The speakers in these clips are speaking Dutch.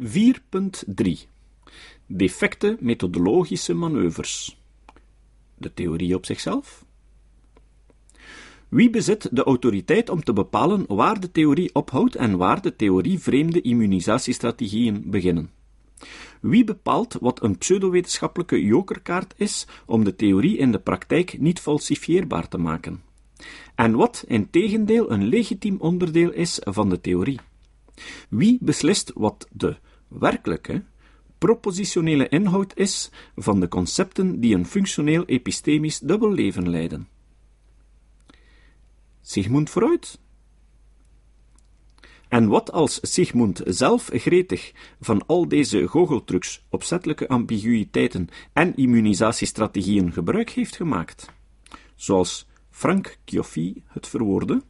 4.3 Defecte methodologische manoeuvres. De theorie op zichzelf. Wie bezit de autoriteit om te bepalen waar de theorie ophoudt en waar de theorie vreemde immunisatiestrategieën beginnen? Wie bepaalt wat een pseudowetenschappelijke jokerkaart is om de theorie in de praktijk niet falsifieerbaar te maken? En wat, in tegendeel, een legitiem onderdeel is van de theorie? Wie beslist wat de werkelijke, propositionele inhoud is van de concepten die een functioneel epistemisch dubbelleven leiden? Sigmund Freud? En wat als Sigmund zelf gretig van al deze goocheltrucs, opzettelijke ambiguïteiten en immunisatiestrategieën gebruik heeft gemaakt? Zoals Frank Kiofi het verwoordde.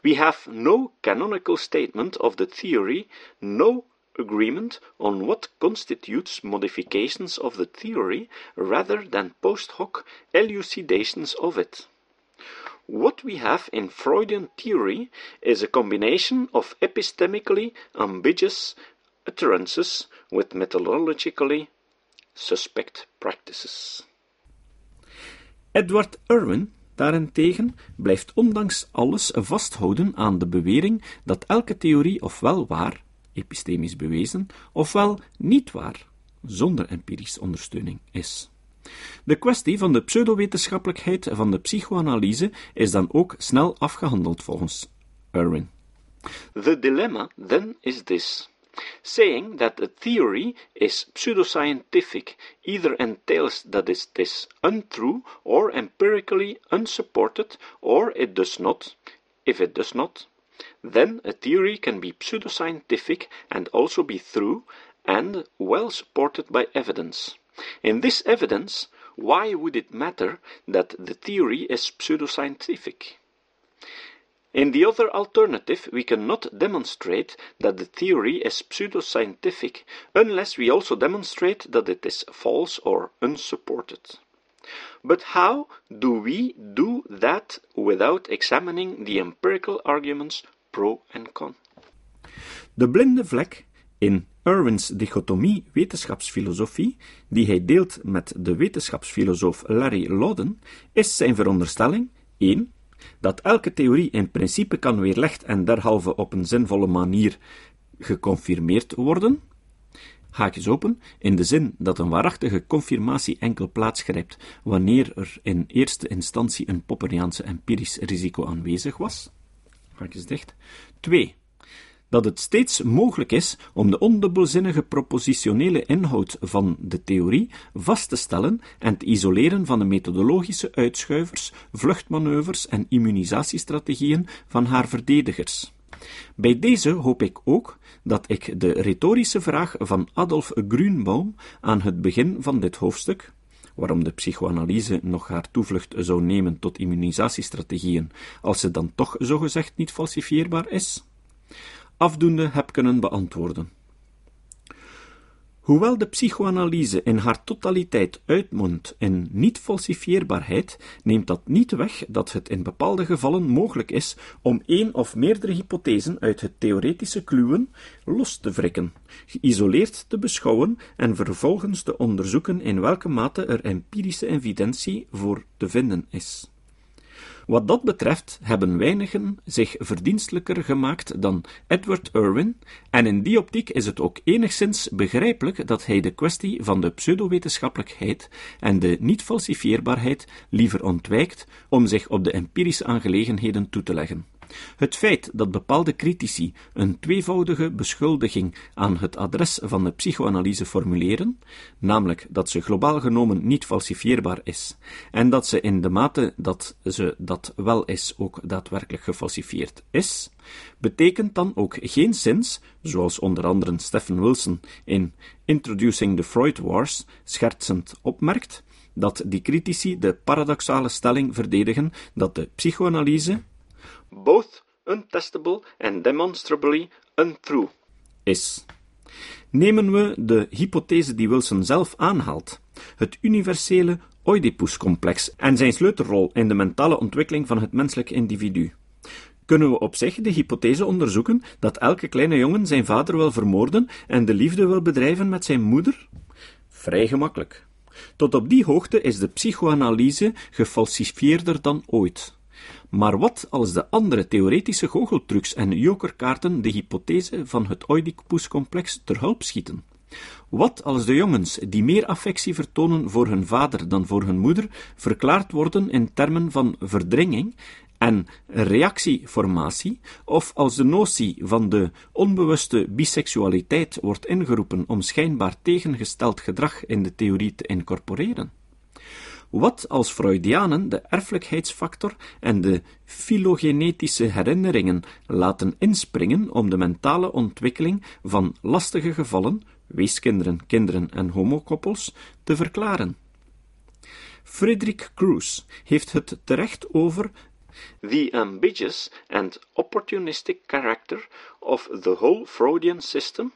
We have no canonical statement of the theory, no agreement on what constitutes modifications of the theory rather than post hoc elucidations of it. What we have in Freudian theory is a combination of epistemically ambiguous utterances with methodologically suspect practices. Edward Irwin daarentegen blijft ondanks alles vasthouden aan de bewering dat elke theorie ofwel waar, epistemisch bewezen, ofwel niet waar, zonder empirische ondersteuning is. De kwestie van de pseudowetenschappelijkheid van de psychoanalyse is dan ook snel afgehandeld volgens Irwin. The dilemma then is this. Saying that a theory is pseudoscientific either entails that it is untrue or empirically unsupported, or it does not. If it does not, then a theory can be pseudoscientific and also be true and well supported by evidence. In this evidence, why would it matter that the theory is pseudoscientific? In the other alternative, we cannot demonstrate that the theory is pseudoscientific unless we also demonstrate that it is false or unsupported. But how do we do that without examining the empirical arguments pro and con? De blinde vlek in Irwins dichotomie wetenschapsfilosofie, die hij deelt met de wetenschapsfilosoof Larry Loden, is zijn veronderstelling 1 dat elke theorie in principe kan weerlegd en derhalve op een zinvolle manier geconfirmeerd worden, haakjes open, in de zin dat een waarachtige confirmatie enkel plaatsgrijpt wanneer er in eerste instantie een Popperiaanse empirisch risico aanwezig was, haakjes dicht. 2 dat het steeds mogelijk is om de ondubbelzinnige propositionele inhoud van de theorie vast te stellen en te isoleren van de methodologische uitschuivers, vluchtmanoeuvres en immunisatiestrategieën van haar verdedigers. Bij deze hoop ik ook dat ik de retorische vraag van Adolf Grünbaum aan het begin van dit hoofdstuk, waarom de psychoanalyse nog haar toevlucht zou nemen tot immunisatiestrategieën, als ze dan toch zogezegd niet falsifieerbaar is, afdoende heb kunnen beantwoorden. Hoewel de psychoanalyse in haar totaliteit uitmondt in niet-falsifieerbaarheid, neemt dat niet weg dat het in bepaalde gevallen mogelijk is om één of meerdere hypothesen uit het theoretische kluwen los te wrikken, geïsoleerd te beschouwen en vervolgens te onderzoeken in welke mate er empirische evidentie voor te vinden is. Wat dat betreft hebben weinigen zich verdienstelijker gemaakt dan Edward Irwin, en in die optiek is het ook enigszins begrijpelijk dat hij de kwestie van de pseudowetenschappelijkheid en de niet-falsifieerbaarheid liever ontwijkt om zich op de empirische aangelegenheden toe te leggen. Het feit dat bepaalde critici een tweevoudige beschuldiging aan het adres van de psychoanalyse formuleren, namelijk dat ze globaal genomen niet falsifieerbaar is, en dat ze in de mate dat ze dat wel is ook daadwerkelijk gefalsifieerd is, betekent dan ook geen zins, zoals onder andere Stephen Wilson in Introducing the Freud Wars schertsend opmerkt, dat die critici de paradoxale stelling verdedigen dat de psychoanalyse both untestable and demonstrably untrue is. Nemen we de hypothese die Wilson zelf aanhaalt, het universele Oedipus-complex en zijn sleutelrol in de mentale ontwikkeling van het menselijk individu. Kunnen we op zich de hypothese onderzoeken dat elke kleine jongen zijn vader wil vermoorden en de liefde wil bedrijven met zijn moeder? Vrij gemakkelijk. Tot op die hoogte is de psychoanalyse gefalsifieerder dan ooit. Maar wat als de andere theoretische goocheltrucs en jokerkaarten de hypothese van het Oedipus-complex ter hulp schieten? Wat als de jongens die meer affectie vertonen voor hun vader dan voor hun moeder verklaard worden in termen van verdringing en reactieformatie, of als de notie van de onbewuste biseksualiteit wordt ingeroepen om schijnbaar tegengesteld gedrag in de theorie te incorporeren? Wat als Freudianen de erfelijkheidsfactor en de filogenetische herinneringen laten inspringen om de mentale ontwikkeling van lastige gevallen, weeskinderen, kinderen en homokoppels, te verklaren? Friedrich Cruz heeft het terecht over the ambiguous and opportunistic character of the whole Freudian system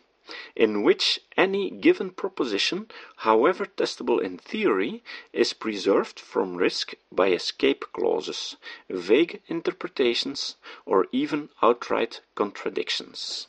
in which any given proposition, however testable in theory, is preserved from risk by escape clauses, vague interpretations, or even outright contradictions.